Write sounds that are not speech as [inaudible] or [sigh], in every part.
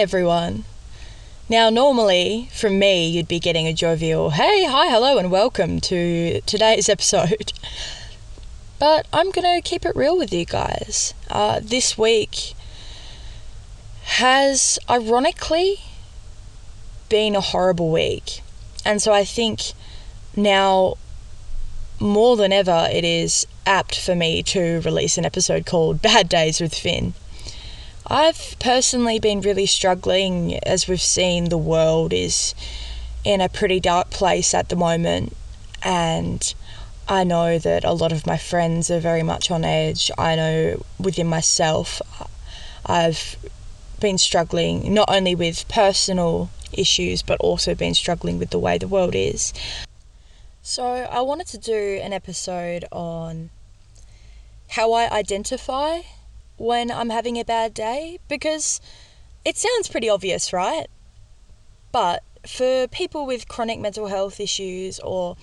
Everyone. Now, normally from me, you'd be getting a jovial, hey, hi, hello, and welcome to today's episode. But I'm gonna keep it real with you guys. Uh, this week has ironically been a horrible week. And so I think now more than ever, it is apt for me to release an episode called [laughs] Bad Days with Fin. I've personally been really struggling, as we've seen, the world is in a pretty dark place at the moment, and I know that a lot of my friends are very much on edge. I know within myself, I've been struggling not only with personal issues but also been struggling with the way the world is. So, I wanted to do an episode on how I identify when I'm having a bad day because it sounds pretty obvious, right? But for people with chronic mental health issues or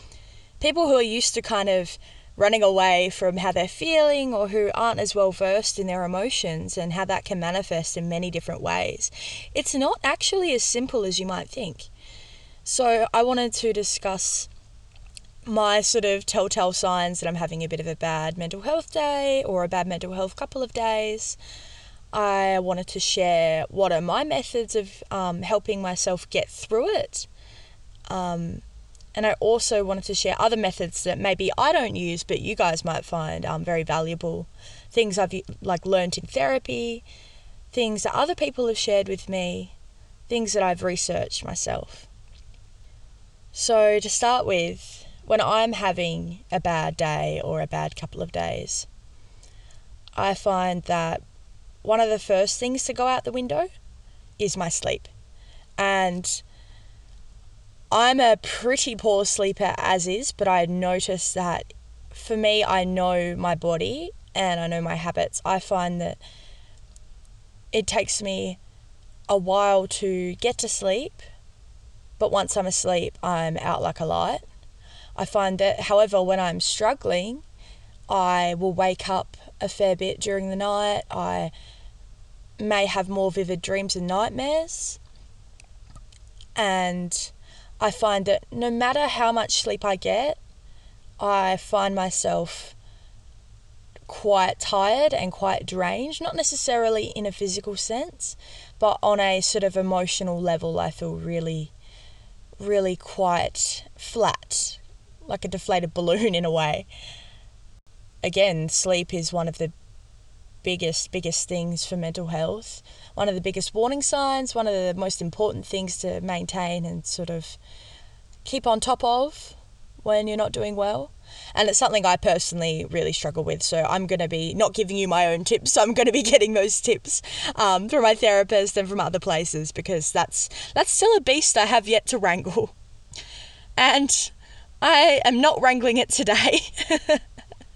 people who are used to kind of running away from how they're feeling or who aren't as well versed in their emotions and how that can manifest in many different ways, it's not actually as simple as you might think. So, I wanted to discuss my sort of telltale signs that I'm having a bit of a bad mental health day or a bad mental health couple of days. I wanted to share what are my methods of um, helping myself get through it. Um, and I also wanted to share other methods that maybe I don't use, but you guys might find um, very valuable. Things I've like learned in therapy, things that other people have shared with me, things that I've researched myself. So to start with, when I'm having a bad day or a bad couple of days, I find that one of the first things to go out the window is my sleep. And I'm a pretty poor sleeper as is, but I notice that for me, I know my body and I know my habits. I find that it takes me a while to get to sleep, but once I'm asleep, I'm out like a light. I find that, however, when I'm struggling, I will wake up a fair bit during the night. I may have more vivid dreams and nightmares. And I find that no matter how much sleep I get, I find myself quite tired and quite drained, not necessarily in a physical sense, but on a sort of emotional level, I feel really, really quite flat, like a deflated [laughs] balloon in a way. Again, sleep is one of the biggest, biggest things for mental health. One of the biggest warning signs, one of the most important things to maintain and sort of keep on top of when you're not doing well. And it's something I personally really struggle with. So I'm going to be not giving you my own tips. So [laughs] I'm going to be getting those tips um, from my therapist and from other places because that's that's still a beast I have yet to wrangle. And I am not wrangling it today.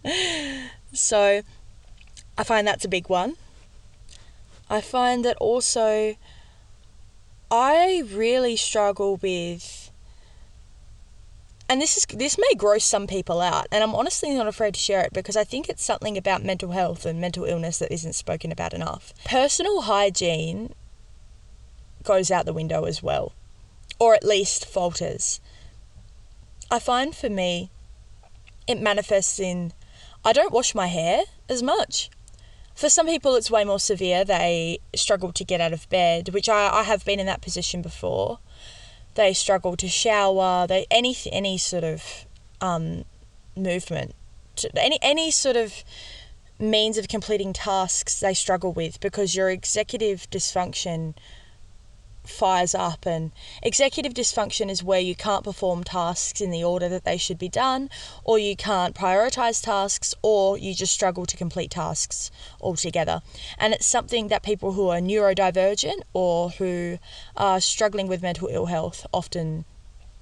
[laughs] so I find that's a big one. I find that also I really struggle with and this is this may gross some people out and I'm honestly not afraid to share it because I think it's something about mental health and mental illness that isn't spoken about enough. Personal hygiene goes out the window as well or at least falters. I find for me, it manifests in I don't wash my hair as much. For some people, it's way more severe. They struggle to get out of bed, which I, I have been in that position before. They struggle to shower. They any any sort of um, movement, any any sort of means of completing tasks they struggle with because your executive dysfunction fires up and executive dysfunction is where you can't perform tasks in the order that they should be done or you can't prioritize tasks or you just struggle to complete tasks altogether and it's something that people who are neurodivergent or who are struggling with mental ill health often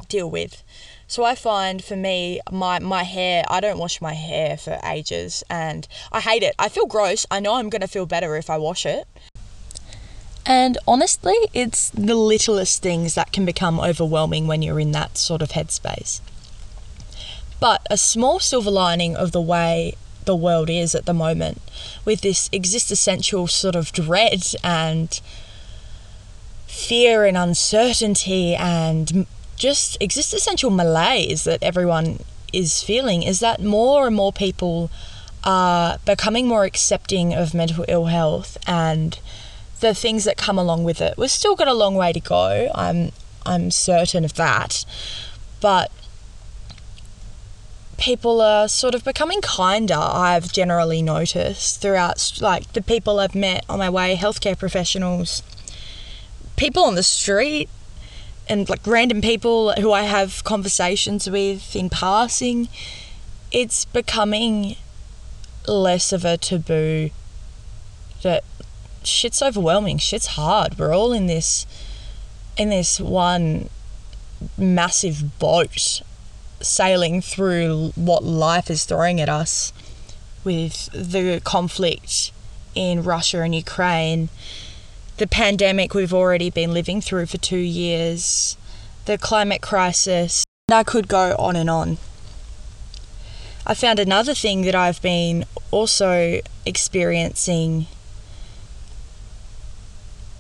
deal with so I find for me, my, my hair, I don't wash my hair for ages and I hate it. I feel gross. I know I'm going to feel better if I wash it. And honestly, it's the littlest things that can become overwhelming when you're in that sort of headspace. But a small silver lining of the way the world is at the moment, with this existential sort of dread and fear and uncertainty and just existential malaise that everyone is feeling is that more and more people are becoming more accepting of mental ill health and the things that come along with it. We've still got a long way to go. I'm I'm certain of that. But people are sort of becoming kinder, I've generally noticed throughout like the people I've met on my way, healthcare professionals, people on the street and like random people who I have conversations with in passing, it's becoming less of a taboo that shit's overwhelming, shit's hard. We're all in this in this one massive boat sailing through what life is throwing at us with the conflict in Russia and Ukraine the pandemic we've already been living through for two years, the climate crisis. I could go on and on. I found another thing that I've been also experiencing,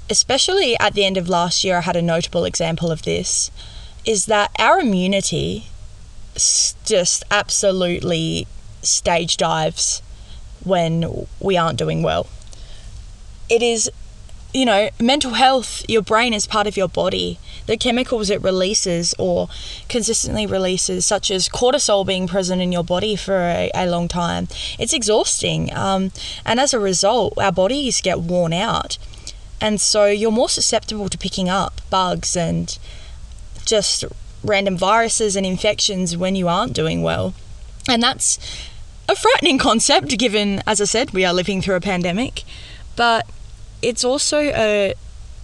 especially at the end of last year, I had a notable example of this, is that our immunity just absolutely stage dives when we aren't doing well. It is you know, mental health, your brain is part of your body. The chemicals it releases or consistently releases, such as cortisol being present in your body for a, a long time, it's exhausting. Um, and as a result, our bodies get worn out. And so you're more susceptible to picking up bugs and just random viruses and infections when you aren't doing well. And that's a frightening [laughs] concept given, as I said, we are living through a pandemic. But it's also a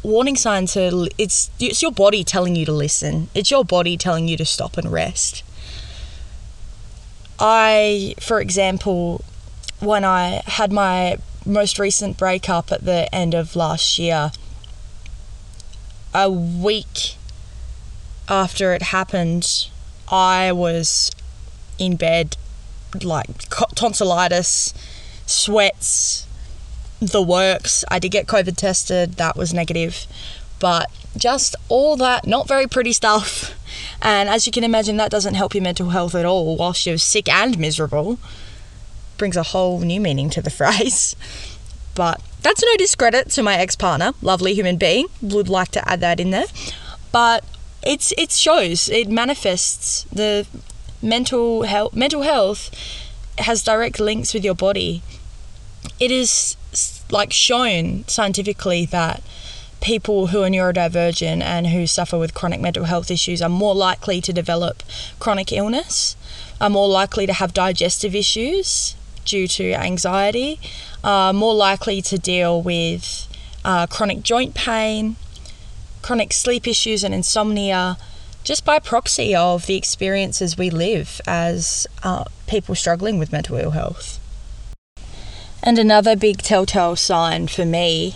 warning sign to it's it's your body telling you to listen. It's your body telling you to stop and rest. I, for example, when I had my most recent breakup at the end of last year, a week after it happened, I was in bed, like tonsillitis, sweats, the works. I did get COVID tested, that was negative, but just all that not very pretty stuff. [laughs] And as you can imagine, that doesn't help your mental health at all whilst you're sick and miserable. Brings a whole new meaning to the phrase. But that's no discredit to my ex partner, lovely human being. Would like to add that in there. But it's it shows, it manifests the mental health mental health has direct links with your body. It is like shown scientifically that people who are neurodivergent and who suffer with chronic mental health issues are more likely to develop chronic illness, are more likely to have digestive issues due to anxiety, are more likely to deal with uh, chronic joint pain, chronic sleep issues, and insomnia. Just by proxy of the experiences we live as uh, people struggling with mental ill health. And another big telltale sign for me,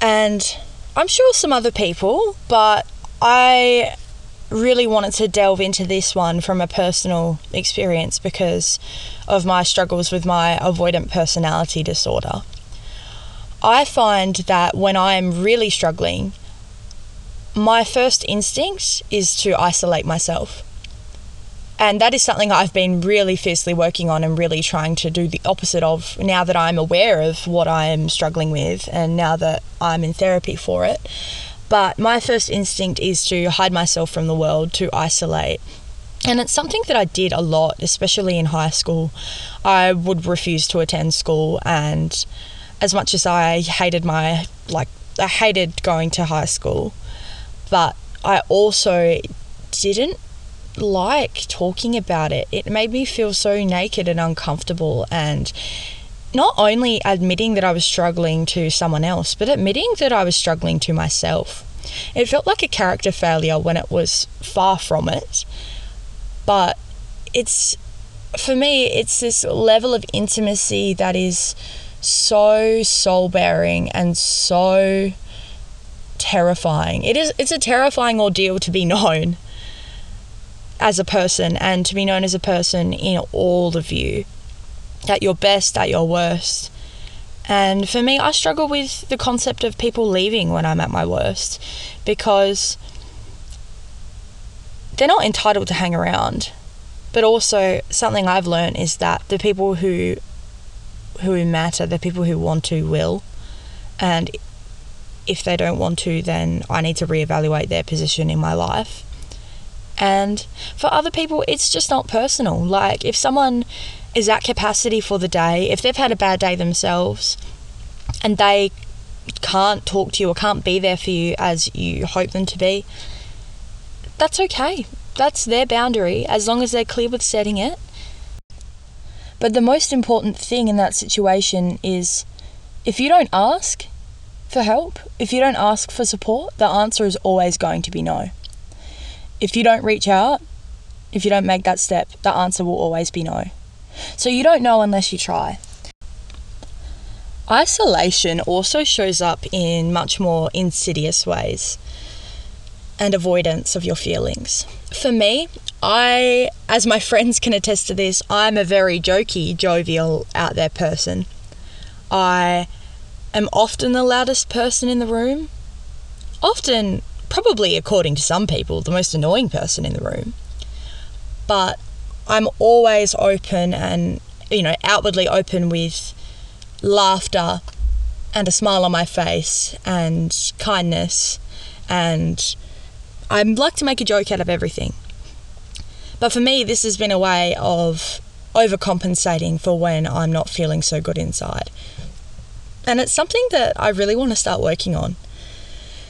and I'm sure some other people, but I really wanted to delve into this one from a personal experience because of my struggles with my avoidant personality disorder. I find that when I am really struggling, my first instinct is to isolate myself. And that is something I've been really fiercely working on and really trying to do the opposite of now that I'm aware of what I am struggling with and now that I'm in therapy for it. But my first instinct is to hide myself from the world, to isolate. And it's something that I did a lot, especially in high school. I would refuse to attend school, and as much as I hated my, like, I hated going to high school, but I also didn't like talking about it. It made me feel so naked and uncomfortable and not only admitting that I was struggling to someone else, but admitting that I was struggling to myself. It felt like a character failure when it was far from it. But it's, for me, it's this level of intimacy that is so soul bearing and so terrifying. It is, it's a terrifying ordeal to be known as a person and to be known as a person in all of you at your best, at your worst. And for me, I struggle with the concept of people leaving when I'm at my worst because they're not entitled to hang around. But also, something I've learned is that the people who who matter, the people who want to will, and if they don't want to, then I need to reevaluate their position in my life. And for other people, it's just not personal. Like, if someone is at capacity for the day, if they've had a bad day themselves and they can't talk to you or can't be there for you as you hope them to be, that's okay. That's their boundary as long as they're clear with setting it. But the most important thing in that situation is if you don't ask for help, if you don't ask for support, the answer is always going to be no. If you don't reach out, if you don't make that step, the answer will always be no. So you don't know unless you try. Isolation also shows up in much more insidious ways and avoidance of your feelings. For me, I, as my friends can attest to this, I'm a very jokey, jovial, out there person. I am often the loudest person in the room. Often, probably according to some people, the most annoying person in the room. But I'm always open and, you know, outwardly open with laughter and a smile on my face and kindness and I like to make a joke out of everything. But for me, this has been a way of overcompensating for when I'm not feeling so good inside. And it's something that I really want to start working on.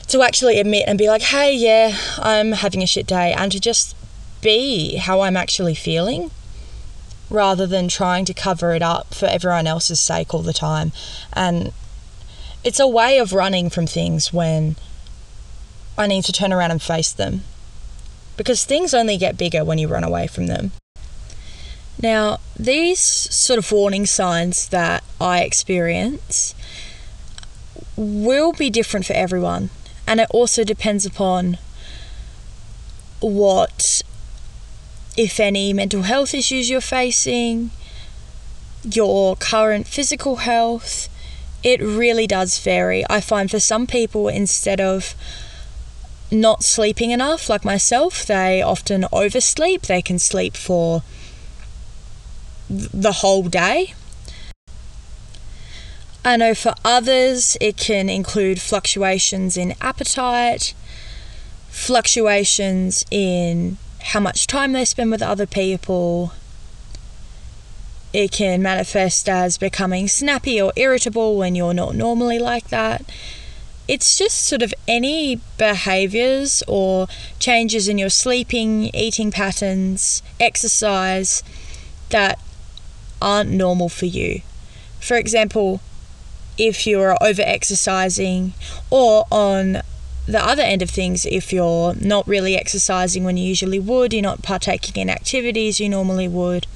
To actually admit and be like, hey, yeah, I'm having a shit day, and to just be how I'm actually feeling rather than trying to cover it up for everyone else's sake all the time. And it's a way of running from things when I need to turn around and face them. Because things only get bigger when you run away from them. Now, these sort of warning signs that I experience will be different for everyone, and it also depends upon what, if any, mental health issues you're facing, your current physical health. It really does vary. I find for some people, instead of not sleeping enough, like myself, they often oversleep. They can sleep for the whole day. I know for others, it can include fluctuations in appetite, fluctuations in how much time they spend with other people. It can manifest as becoming snappy or irritable when you're not normally like that it's just sort of any behaviors or changes in your sleeping, eating patterns, exercise that aren't normal for you. For example, if you're over exercising, or on the other end of things, if you're not really exercising when you usually would, you're not partaking in activities you normally would,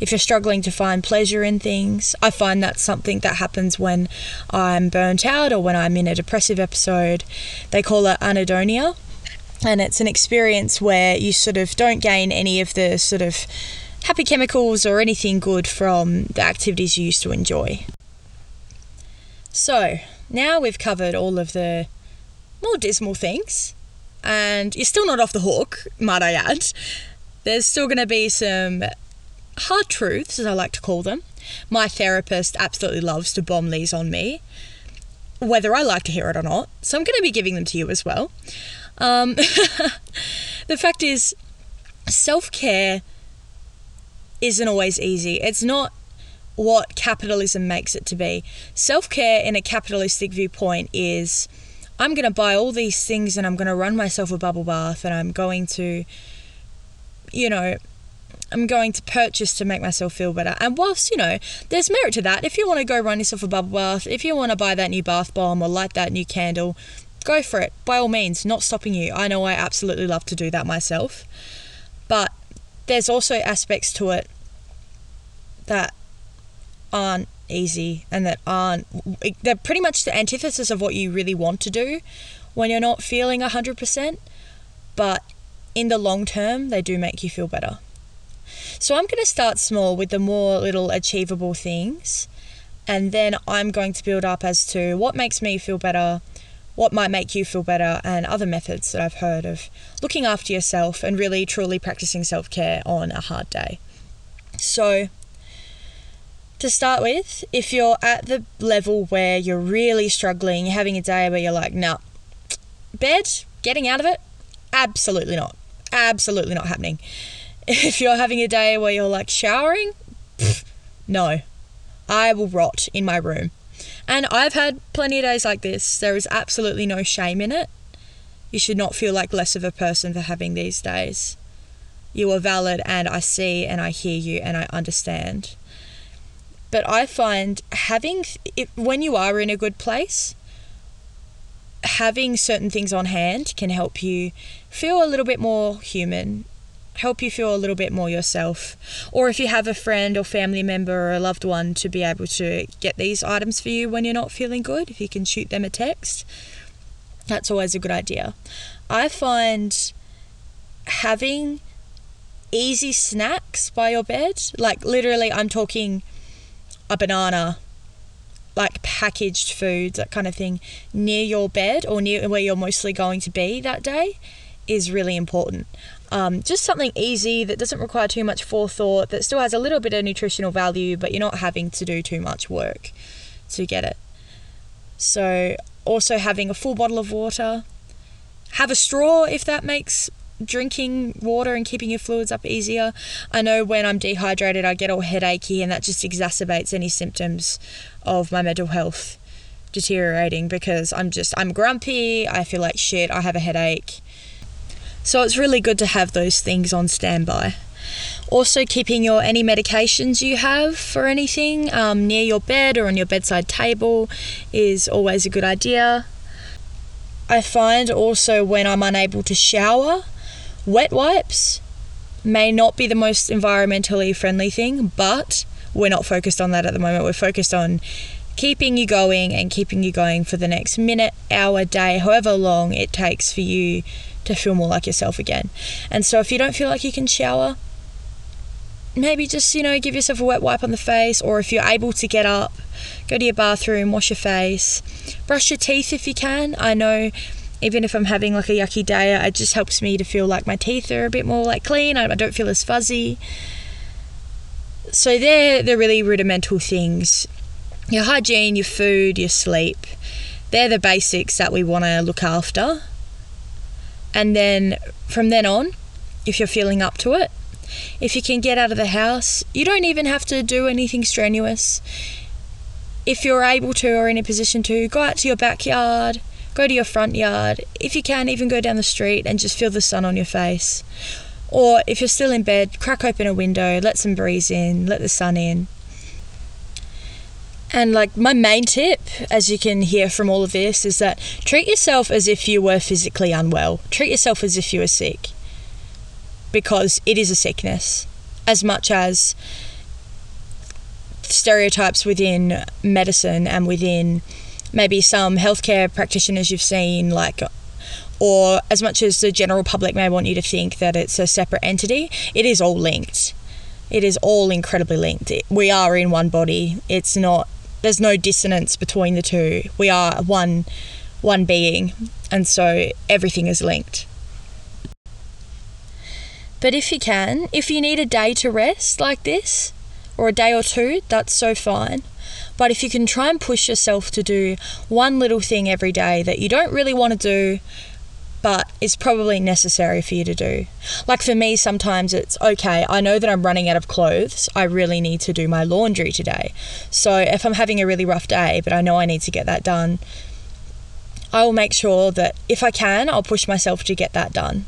if you're struggling to find pleasure in things, I find that's something that happens when I'm burnt out or when I'm in a depressive episode. They call it anhedonia. And it's an experience where you sort of don't gain any of the sort of happy chemicals or anything good from the activities you used to enjoy. So, now we've covered all of the more dismal things, and you're still not off the hook, might I add. There's still going to be some hard truths, as I like to call them. My therapist absolutely loves to bomb these on me, whether I like to hear it or not. So I'm going to be giving them to you as well. Um, [laughs] the fact is, self care isn't always easy. It's not what capitalism makes it to be. Self care in a capitalistic viewpoint is I'm going to buy all these things and I'm going to run myself a bubble bath and I'm going to, you know, I'm going to purchase to make myself feel better. And whilst, you know, there's merit to that, if you want to go run yourself a bubble bath, if you want to buy that new bath bomb or light that new candle, go for it. By all means, not stopping you. I know I absolutely love to do that myself. But there's also aspects to it that aren't easy and that aren't they're pretty much the antithesis of what you really want to do when you're not feeling 100% but in the long term they do make you feel better so I'm going to start small with the more little achievable things And then I'm going to build up as to what makes me feel better, what might make you feel better, and other methods that I've heard of looking after yourself and really truly practicing self care on a hard day. So, to start with, if you're at the level where you're really struggling, you're having a day where you're like, nah, bed, getting out of it, absolutely not. Absolutely not happening. [laughs] If you're having a day where you're like showering, no, I will rot in my room. And I've had plenty of days like this. There is absolutely no shame in it. You should not feel like less of a person for having these days. You are valid, and I see and I hear you and I understand. But I find having, it, when you are in a good place, having certain things on hand can help you feel a little bit more human help you feel a little bit more yourself. Or if you have a friend or family member or a loved one to be able to get these items for you when you're not feeling good, if you can shoot them a text, that's always a good idea. I find having easy snacks by your bed, like literally, I'm talking a banana, like packaged foods, that kind of thing, near your bed or near where you're mostly going to be that day is really important. Um, just something easy that doesn't require too much forethought, that still has a little bit of nutritional value, but you're not having to do too much work to get it. So, also having a full bottle of water, have a straw if that makes drinking water and keeping your fluids up easier. I know when I'm dehydrated, I get all headachy, and that just exacerbates any symptoms of my mental health deteriorating because I'm just I'm grumpy, I feel like shit, I have a headache. So it's really good to have those things on standby. Also, keeping your any medications you have for anything um, near your bed or on your bedside table is always a good idea. I find also when I'm unable to shower, wet wipes may not be the most environmentally friendly thing, but we're not focused on that at the moment. We're focused on keeping you going and keeping you going for the next minute, hour, day, however long it takes for you to feel more like yourself again. And so if you don't feel like you can shower, maybe just, you know, give yourself a wet wipe on the face, or if you're able to get up, go to your bathroom, wash your face, brush your teeth if you can. I know even if I'm having like a yucky day, it just helps me to feel like my teeth are a bit more like clean. I don't feel as fuzzy. So they're the really rudimental things. Your hygiene, your food, your sleep. They're the basics that we want to look after. And then from then on, if you're feeling up to it, if you can get out of the house, you don't even have to do anything strenuous. If you're able to or in a position to, go out to your backyard, go to your front yard. If you can, even go down the street and just feel the sun on your face. Or if you're still in bed, crack open a window, let some breeze in, let the sun in. And like my main tip, as you can hear from all of this, is that treat yourself as if you were physically unwell. Treat yourself as if you were sick. Because it is a sickness. As much as stereotypes within medicine and within maybe some healthcare practitioners you've seen, like or as much as the general public may want you to think that it's a separate entity, it is all linked. It is all incredibly linked. We are in one body. It's not there's no dissonance between the two. We are one one being, and so everything is linked. But if you can, if you need a day to rest like this, or a day or two, that's so fine. But if you can try and push yourself to do one little thing every day that you don't really want to do, but it's probably necessary for you to do. Like for me, sometimes it's okay, I know that I'm running out of clothes. I really need to do my laundry today. So if I'm having a really rough day, but I know I need to get that done, I will make sure that if I can, I'll push myself to get that done.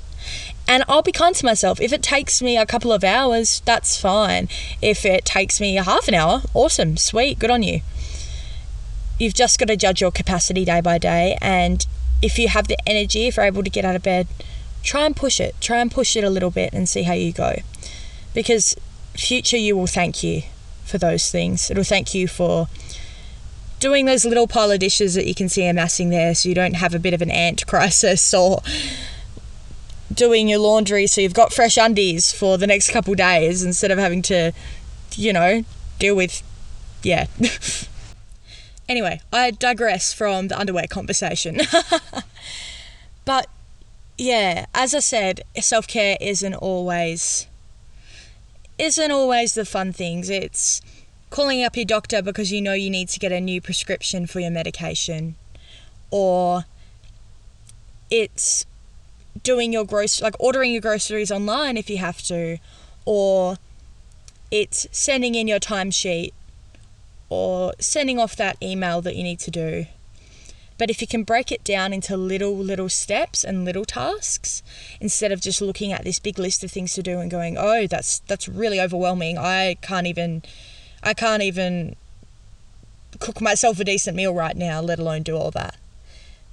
And I'll be kind to myself. If it takes me a couple of hours, that's fine. If it takes me a half an hour, awesome, sweet, good on you. You've just got to judge your capacity day by day and if you have the energy, if you're able to get out of bed, try and push it. Try and push it a little bit and see how you go. Because future you will thank you for those things. It'll thank you for doing those little pile of dishes that you can see amassing there so you don't have a bit of an ant [laughs] crisis or doing your laundry so you've got fresh undies for the next couple days instead of having to, you know, deal with, yeah. [laughs] Anyway, I digress from the underwear conversation. [laughs] but yeah, as I said, self care isn't always isn't always the fun things. It's calling up your doctor because you know you need to get a new prescription for your medication, or it's doing your groceries, like ordering your groceries online if you have to, or it's sending in your timesheet or sending off that email that you need to do. But if you can break it down into little, little steps and little tasks, instead of just looking at this big list of things to do and going, oh, that's that's really overwhelming. I can't even I can't even cook myself a decent meal right now, let alone do all that.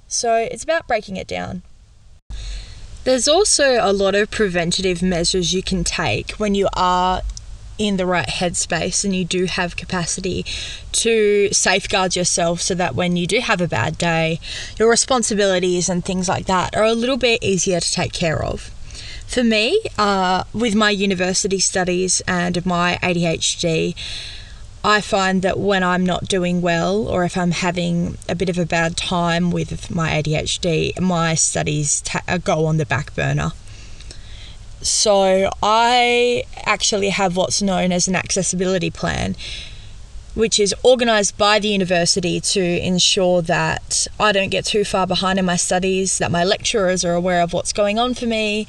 So it's about breaking it down. There's also a lot of preventative measures you can take when you are in the right headspace and you do have capacity to safeguard yourself so that when you do have a bad day, your responsibilities and things like that are a little bit easier to take care of. For me, uh, with my university studies and my ADHD, I find that when I'm not doing well or if I'm having a bit of a bad time with my ADHD, my studies ta- uh, go on the back burner. So I actually have what's known as an accessibility plan, which is organised by the university to ensure that I don't get too far behind in my studies, that my lecturers are aware of what's going on for me,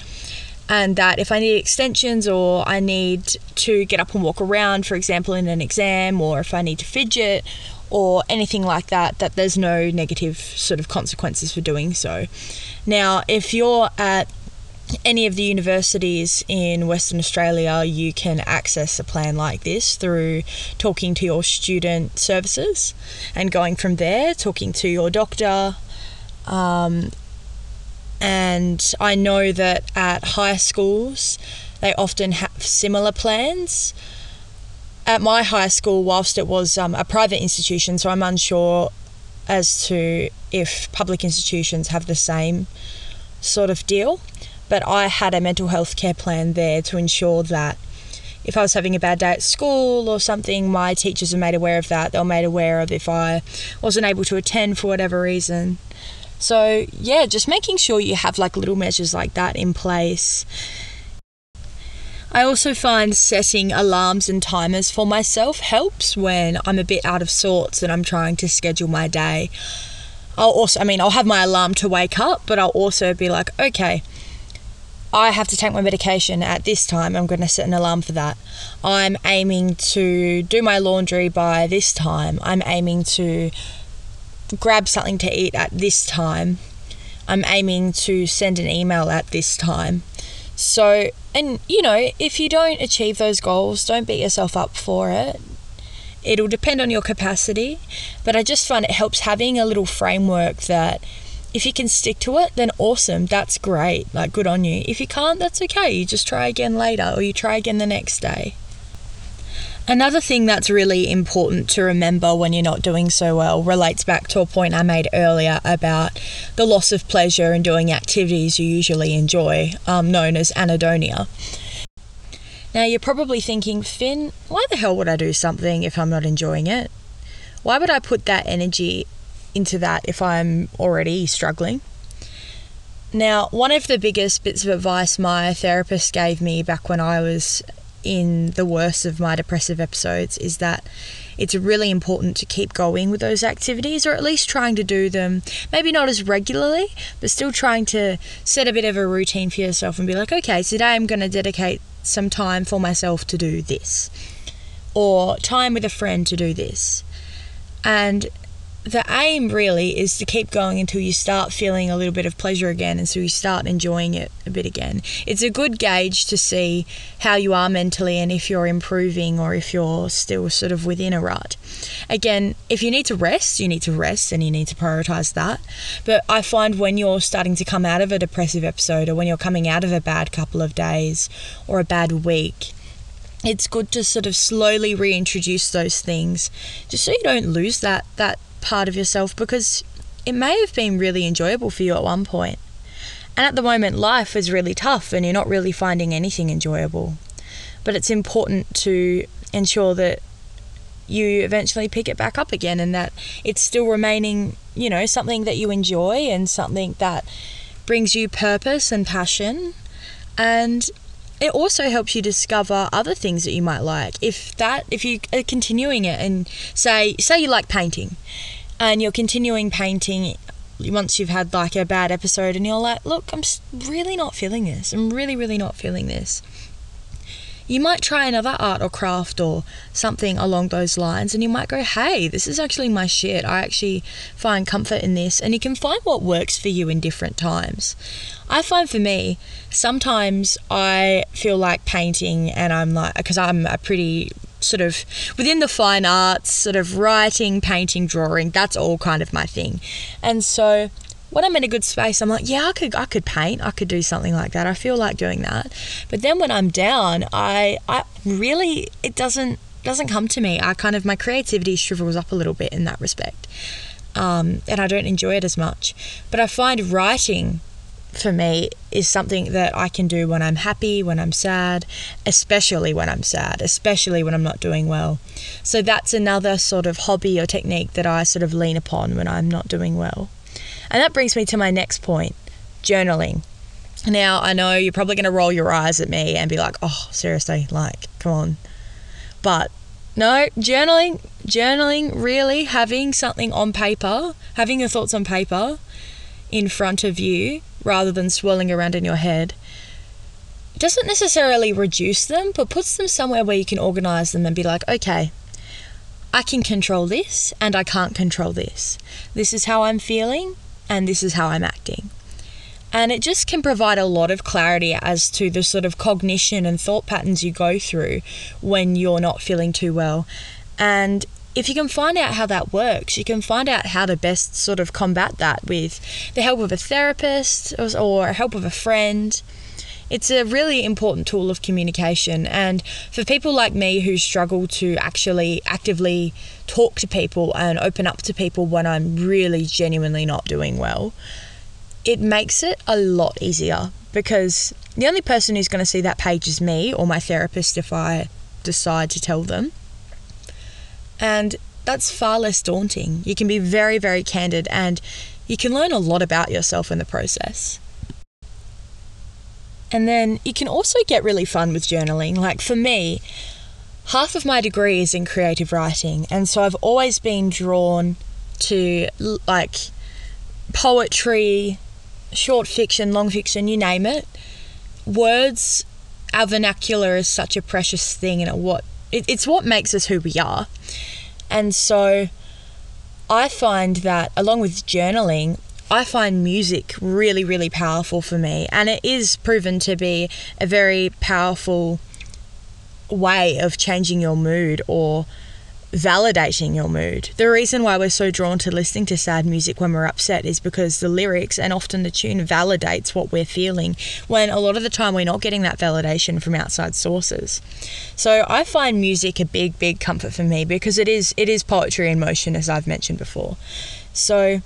and that if I need extensions or I need to get up and walk around, for example, in an exam, or if I need to fidget or anything like that, that there's no negative sort of consequences for doing so. Now, if you're at any of the universities in Western Australia, you can access a plan like this through talking to your student services and going from there, talking to your doctor. Um, and I know that at high schools, they often have similar plans. At my high school, whilst it was um, a private institution, so I'm unsure as to if public institutions have the same sort of deal but I had a mental health care plan there to ensure that if I was having a bad day at school or something, my teachers were made aware of that. They were made aware of if I wasn't able to attend for whatever reason. So, yeah, just making sure you have like little measures like that in place. I also find setting alarms and timers for myself helps when I'm a bit out of sorts and I'm trying to schedule my day. I'll also, I mean, I'll have my alarm to wake up, but I'll also be like, okay, I have to take my medication at this time. I'm going to set an alarm for that. I'm aiming to do my laundry by this time. I'm aiming to grab something to eat at this time. I'm aiming to send an email at this time. So, and you know, if you don't achieve those goals, don't beat yourself up for it. It'll depend on your capacity, but I just find it helps having a little framework that if you can stick to it, then awesome. That's great. Like, good on you. If you can't, that's okay. You just try again later or you try again the next day. Another thing that's really important to remember when you're not doing so well relates back to a point I made earlier about the loss of pleasure in doing activities you usually enjoy, um, known as anhedonia. Now, you're probably thinking, Fin, why the hell would I do something if I'm not enjoying it? Why would I put that energy into that if I'm already struggling. Now, one of the biggest bits of advice my therapist gave me back when I was in the worst of my depressive episodes is that it's really important to keep going with those activities or at least trying to do them. Maybe not as regularly but still trying to set a bit of a routine for yourself and be like okay today i'm going to dedicate some time for myself to do this or time with a friend to do this. And the aim really is to keep going until you start feeling a little bit of pleasure again and so you start enjoying it a bit again. It's a good gauge to see how you are mentally and if you're improving or if you're still sort of within a rut. Again, if you need to rest, you need to rest and you need to prioritize that. But I find when you're starting to come out of a depressive episode or when you're coming out of a bad couple of days or a bad week, it's good to sort of slowly reintroduce those things just so you don't lose that that part of yourself because it may have been really enjoyable for you at one point. And at the moment, life is really tough and you're not really finding anything enjoyable. But it's important to ensure that you eventually pick it back up again and that it's still remaining, you know, something that you enjoy and something that brings you purpose and passion. And it also helps you discover other things that you might like. If that, if you are continuing it and say, say you like painting and you're continuing painting once you've had like a bad episode and you're like, look, I'm really not feeling this. I'm really, really not feeling this. You might try another art or craft or something along those lines and you might go hey this is actually my shit. I actually find comfort in this. And you can find what works for you in different times. I find for me sometimes i feel like painting and i'm like because i'm a pretty sort of within the fine arts sort of writing painting drawing that's all kind of my thing and so when I'm in a good space, I'm like, yeah, I could, I could paint, I could do something like that. I feel like doing that. But then when I'm down, I, I really, it doesn't, doesn't come to me. I kind of my creativity shrivels up a little bit in that respect, um, and I don't enjoy it as much. But I find writing for me is something that I can do when I'm happy, when I'm sad, especially when I'm sad, especially when I'm not doing well. So that's another sort of hobby or technique that I sort of lean upon when I'm not doing well. And that brings me to my next point journaling. Now, I know you're probably going to roll your eyes at me and be like, oh, seriously, like, come on. But no, journaling, journaling, really having something on paper, having your thoughts on paper in front of you rather than swirling around in your head doesn't necessarily reduce them, but puts them somewhere where you can organize them and be like, okay, I can control this and I can't control this. This is how I'm feeling and this is how I'm acting. And it just can provide a lot of clarity as to the sort of cognition and thought patterns you go through when you're not feeling too well. And if you can find out how that works, you can find out how to best sort of combat that with the help of a therapist or help of a friend. It's a really important tool of communication. And for people like me who struggle to actually actively talk to people and open up to people when I'm really genuinely not doing well, it makes it a lot easier because the only person who's going to see that page is me or my therapist if I decide to tell them. And that's far less daunting. You can be very, very candid and you can learn a lot about yourself in the process. And then you can also get really fun with journaling. Like for me, half of my degree is in creative writing, and so I've always been drawn to like poetry, short fiction, long fiction, you name it. Words, our vernacular is such a precious thing, and what it, it's what makes us who we are. And so I find that along with journaling, I find music really, really powerful for me, and it is proven to be a very powerful way of changing your mood or validating your mood. The reason why we're so drawn to listening to sad music when we're upset is because the lyrics and often the tune validates what we're feeling when a lot of the time we're not getting that validation from outside sources. So I find music a big big comfort for me because it is it is poetry in motion as I've mentioned before. So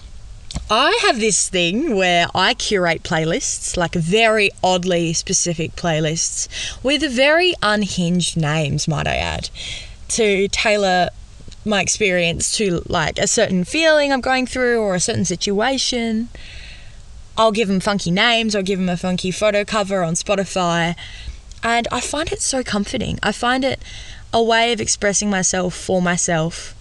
I have this thing where I curate playlists, like very oddly specific playlists, with very unhinged names, might I add, to tailor my experience to like a certain feeling I'm going through or a certain situation. I'll give them funky names, I'll give them a funky photo cover on Spotify, and I find it so comforting. I find it a way of expressing myself for myself,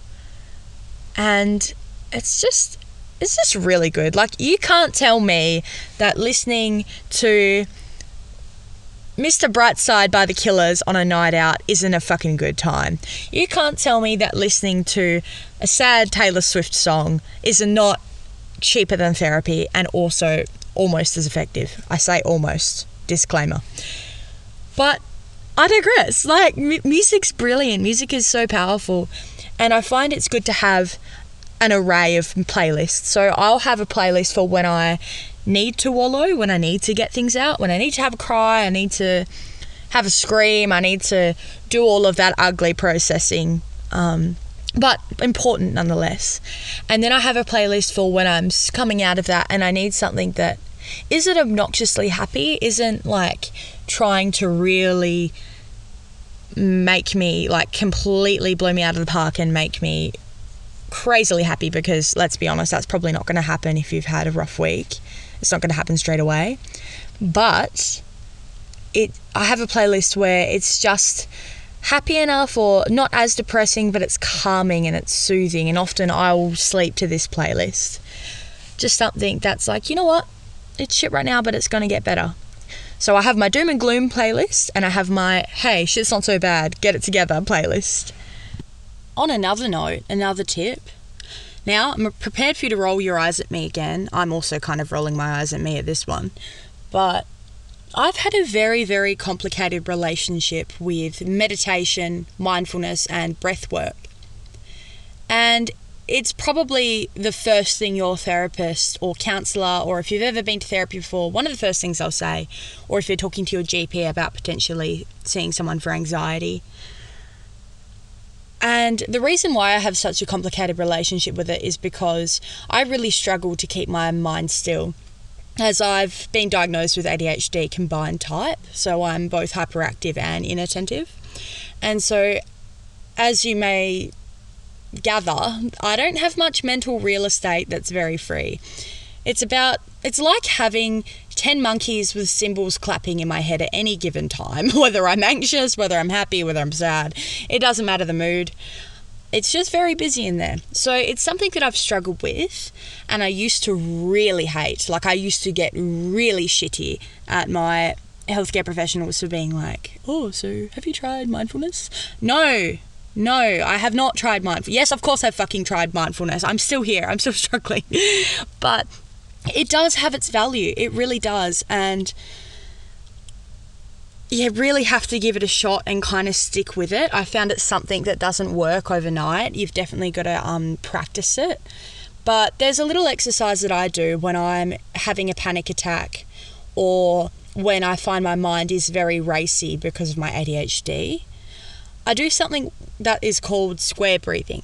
and it's just it's just really good. Like, you can't tell me that listening to Mr. Brightside by the Killers on a night out isn't a fucking good time. You can't tell me that listening to a sad Taylor Swift song is not cheaper than therapy and also almost as effective. I say almost, disclaimer. But I digress. Like, m- music's brilliant. Music is so powerful. And I find it's good to have an array of playlists. So I'll have a playlist for when I need to wallow, when I need to get things out, when I need to have a cry, I need to have a scream, I need to do all of that ugly processing. Um, but important nonetheless. And then I have a playlist for when I'm coming out of that and I need something that isn't obnoxiously happy, isn't like trying to really make me like completely blow me out of the park and make me crazily happy because let's be honest, that's probably not going to happen if you've had a rough week. It's not going to happen straight away. But it I have a playlist where it's just happy enough or not as depressing, but it's calming and it's soothing and often I will sleep to this playlist. Just something that's like, you know what? It's shit right now, but it's going to get better. So I have my doom and gloom playlist and I have my hey, shit's not so bad, get it together playlist. On another note, another tip. Now, I'm prepared for you to roll your eyes at me again. I'm also kind of rolling my eyes at me at this one. But I've had a very, very complicated relationship with meditation, mindfulness, and breath work. And it's probably the first thing your therapist or counselor, or if you've ever been to therapy before, one of the first things they'll say, or if you're talking to your GP about potentially seeing someone for anxiety. And the reason why I have such a complicated relationship with it is because I really struggle to keep my mind still. As I've been diagnosed with ADHD combined type, so I'm both hyperactive and inattentive. And so, as you may gather, I don't have much mental real estate that's very free. It's about, it's like having 10 monkeys with cymbals clapping in my head at any given time, [laughs] whether I'm anxious, whether I'm happy, whether I'm sad. It doesn't matter the mood. It's just very busy in there. So it's something that I've struggled with and I used to really hate. Like, I used to get really shitty at my healthcare professionals for being like, oh, so have you tried mindfulness? No, no, I have not tried mindfulness. Yes, of course I've fucking tried mindfulness. I'm still here. I'm still [laughs] struggling. but it does have its value. It really does. And you really have to give it a shot and kind of stick with it. I found it's something that doesn't work overnight. You've definitely got to um, practice it. But there's a little exercise that I do when I'm having a panic attack or when I find my mind is very racy because of my ADHD. I do something that is called square breathing.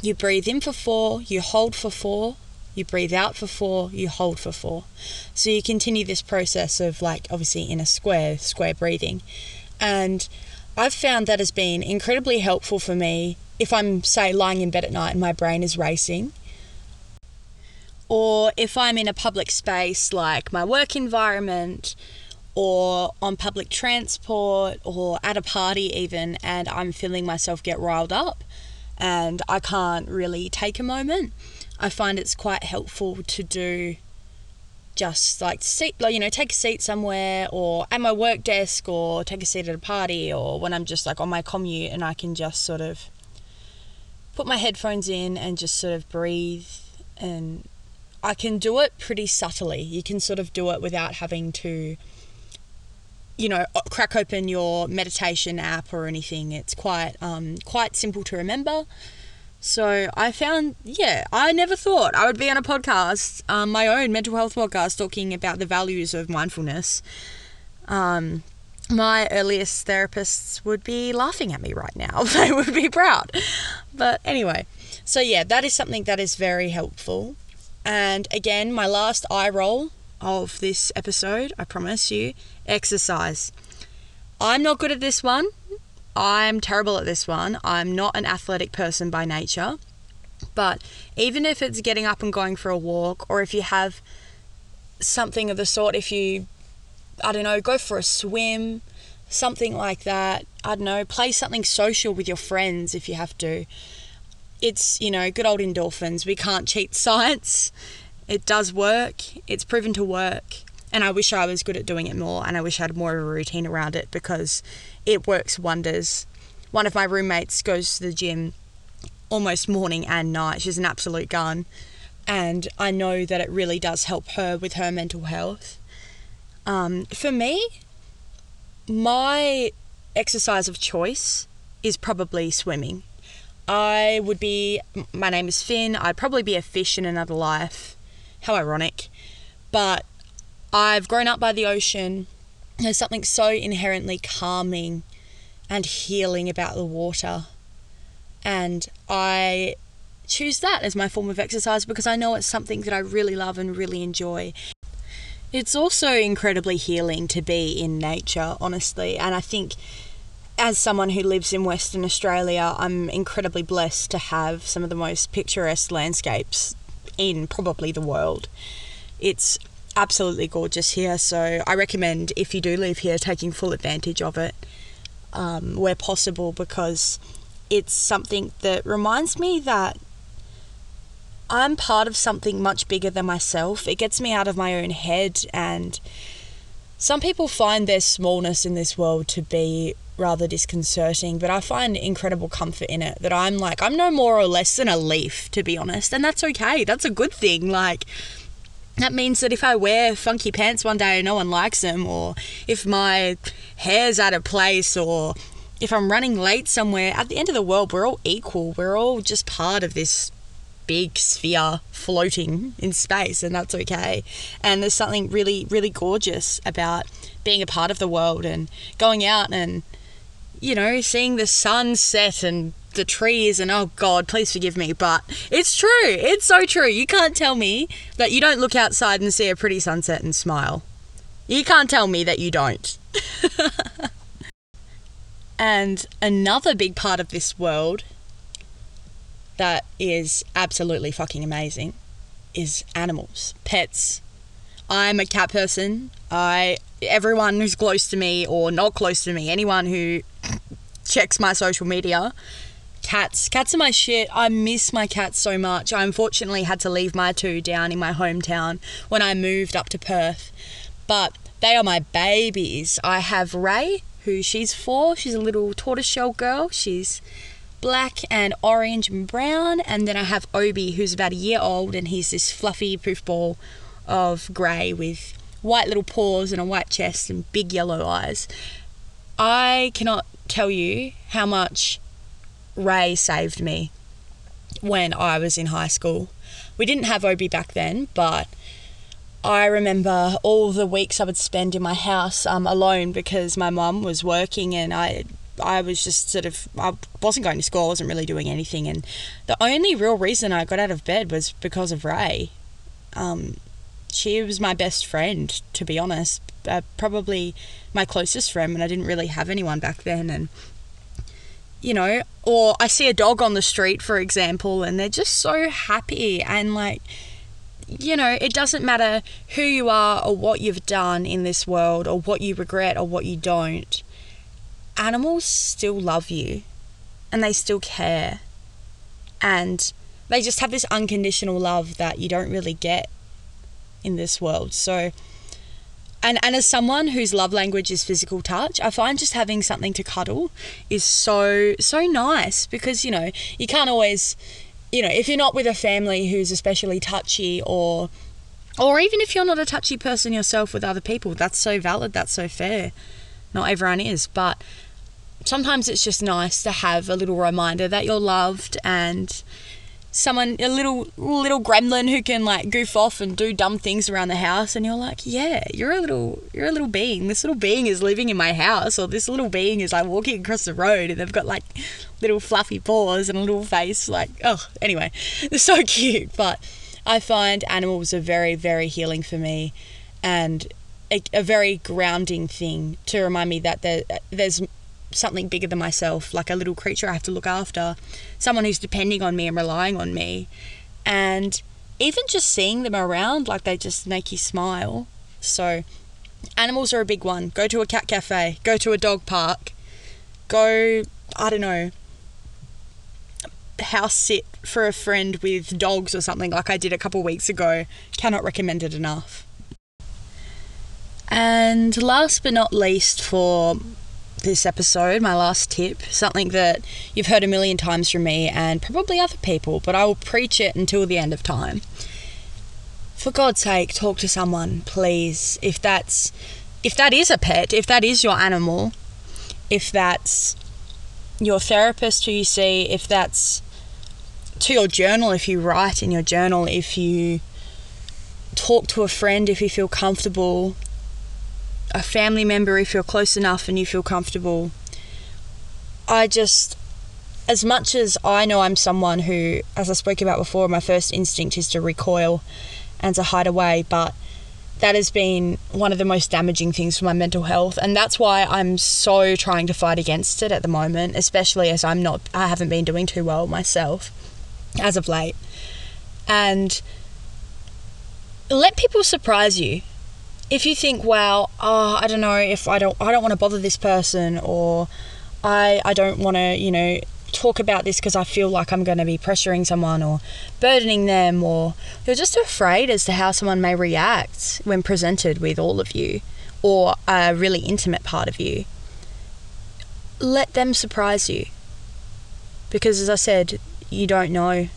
You breathe in for four, you hold for four, you breathe out for four, you hold for four. So you continue this process of like obviously in a square, square breathing. And I've found that has been incredibly helpful for me if I'm, say, lying in bed at night and my brain is racing. Or if I'm in a public space like my work environment or on public transport or at a party even and I'm feeling myself get riled up and I can't really take a moment, I find it's quite helpful to do just like seat like you know take a seat somewhere or at my work desk or take a seat at a party or when I'm just like on my commute and I can just sort of put my headphones in and just sort of breathe and I can do it pretty subtly. You can sort of do it without having to you know, crack open your meditation app or anything. It's quite um, quite simple to remember. So I found, yeah, I never thought I would be on a podcast, um, my own mental health podcast, talking about the values of mindfulness. Um, my earliest therapists would be laughing at me right now. [laughs] they would be proud. But anyway, so yeah, that is something that is very helpful. And again, my last eye roll of this episode, I promise you, exercise. I'm not good at this one. I'm terrible at this one. I'm not an athletic person by nature. But even if it's getting up and going for a walk, or if you have something of the sort, if you, I don't know, go for a swim, something like that, I don't know, play something social with your friends if you have to. It's, you know, good old endorphins. We can't cheat [laughs] science. It does work, it's proven to work. And I wish I was good at doing it more and I wish I had more of a routine around it because it works wonders. One of my roommates goes to the gym almost morning and night. She's an absolute gun. And I know that it really does help her with her mental health. Um, for me, my exercise of choice is probably swimming. I would be, my name is Fin, I'd probably be a fish in another life. How ironic. But I've grown up by the ocean. There's something so inherently calming and healing about the water. And I choose that as my form of exercise because I know it's something that I really love and really enjoy. It's also incredibly healing to be in nature, honestly. And I think as someone who lives in Western Australia, I'm incredibly blessed to have some of the most picturesque landscapes in probably the world. It's absolutely gorgeous here, so I recommend if you do live here, taking full advantage of it um, where possible because it's something that reminds me that I'm part of something much bigger than myself. It gets me out of my own head, and some people find their smallness in this world to be rather disconcerting, but I find incredible comfort in it. That I'm like, I'm no more or less than a leaf, to be honest, and that's okay. That's a good thing. Like, that means that if I wear funky pants one day and no one likes them, or if my hair's out of place, or if I'm running late somewhere, at the end of the world, we're all equal. We're all just part of this big sphere floating in space, and that's okay. And there's something really, really gorgeous about being a part of the world and going out and, you know, seeing the sun set and the trees and oh god please forgive me but it's true it's so true you can't tell me that you don't look outside and see a pretty sunset and smile you can't tell me that you don't [laughs] and another big part of this world that is absolutely fucking amazing is animals, pets. I'm a cat person. I everyone who's close to me or not close to me, anyone who checks my social media, cats. Cats are my shit. I miss my cats so much. I unfortunately had to leave my two down in my hometown when I moved up to Perth. But they are my babies. I have Ray, who she's four. She's a little tortoiseshell girl. She's black and orange and brown. And then I have Obi, who's about a year old, and he's this fluffy poof ball of grey with white little paws and a white chest and big yellow eyes. I cannot tell you how much Ray saved me when I was in high school. We didn't have Obi back then, but I remember all the weeks I would spend in my house um, alone because my mum was working and I I was just sort of I wasn't going to school, I wasn't really doing anything, and the only real reason I got out of bed was because of Ray. Um, she was my best friend, to be honest, uh, probably my closest friend, and I didn't really have anyone back then, and you know, or I see a dog on the street, for example, and they're just so happy and like you know, it doesn't matter who you are or what you've done in this world or what you regret or what you don't animals still love you and they still care. And they just have this unconditional love that you don't really get in this world. So, and, and as someone whose love language is physical touch, I find just having something to cuddle is so, so nice because, you know, you can't always, you know, if you're not with a family who's especially touchy or, or even if you're not a touchy person yourself with other people, that's so valid, that's so fair. Not everyone is, but sometimes it's just nice to have a little reminder that you're loved and someone a little little gremlin who can like goof off and do dumb things around the house and you're like yeah you're a little you're a little being. This little being is living in my house or this little being is like walking across the road and they've got like little fluffy paws and a little face like oh anyway [laughs] they're so cute. But i find animals are very very healing for me and a, a very grounding thing to remind me that there, there's something bigger than myself, like a little creature I have to look after, someone who's depending on me and relying on me. And even just seeing them around, like they just make you smile. So, animals are a big one. Go to a cat cafe, go to a dog park, go, I don't know, house sit for a friend with dogs or something like I did a couple weeks ago. Cannot recommend it enough. And last but not least, for this episode, my last tip, something that you've heard a million times from me and probably other people, but I will preach it until the end of time. For God's sake, talk to someone, please. If that's if that is a pet, if that is your animal, if that's your therapist who you see, if that's to your journal, if you write in your journal, if you talk to a friend, if you feel comfortable, a family member if you're close enough and you feel comfortable. I just, as much as I know I'm someone who, as I spoke about before, my first instinct is to recoil and to hide away, but that has been one of the most damaging things for my mental health and that's why I'm so trying to fight against it at the moment especially as I'm not I haven't been doing too well myself as of late and let people surprise you if you think well, oh I don't know if I don't I don't want to bother this person or I I don't want to you know talk about this because I feel like I'm going to be pressuring someone or burdening them, or you're just afraid as to how someone may react when presented with all of you or a really intimate part of you. Let them surprise you. Because as I said, you don't know.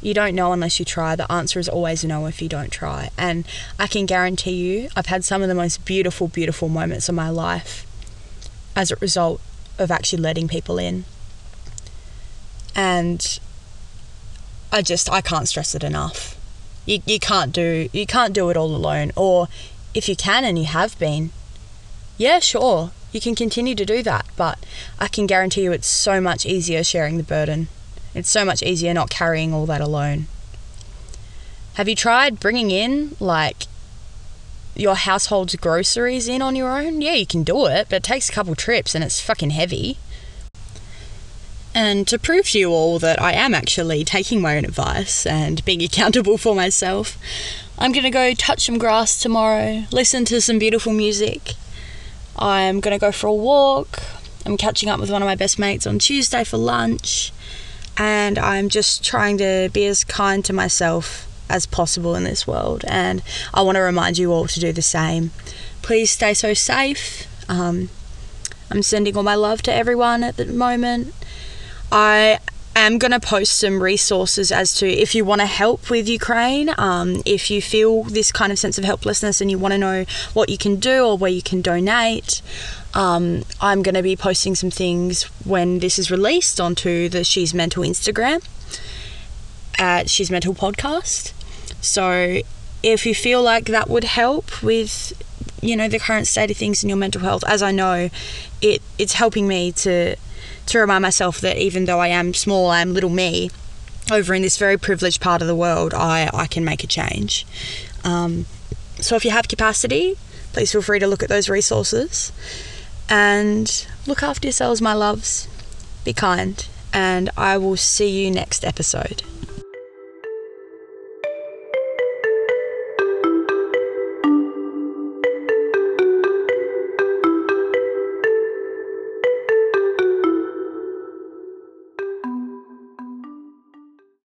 You don't know unless you try. The answer is always no if you don't try. And I can guarantee you, I've had some of the most beautiful, beautiful moments of my life as a result of actually letting people in and I just I can't stress it enough. You you can't do you can't do it all alone or if you can and you have been yeah, sure, you can continue to do that, but I can guarantee you it's so much easier sharing the burden. It's so much easier not carrying all that alone. Have you tried bringing in like your household's groceries in on your own? Yeah, you can do it, but it takes a couple trips and it's fucking heavy. And to prove to you all that I am actually taking my own advice and being [laughs] accountable for myself, I'm to go touch some grass tomorrow, listen to some beautiful music. I'm to go for a walk. I'm catching up with one of my best mates on Tuesday for lunch. And I'm just trying to be as kind to myself as possible in this world. And I want to remind you all to do the same. Please stay so safe. Um, I'm sending all my love to everyone at the moment. I am going to post some resources as to if you want to help with Ukraine, um, if you feel this kind of sense of helplessness and you want to know what you can do or where you can donate. Um, I'm going to be posting some things when this is released onto the She's Mental Instagram at She's Mental Podcast. So if you feel like that would help with you know the current state of things in your mental health as i know it it's helping me to to remind myself that even though I am small, I am little me, over in this very privileged part of the world, I, I can make a change. Um, so if you have capacity, please feel free to look at those resources and look after yourselves, my loves. Be kind, and I will see you next episode.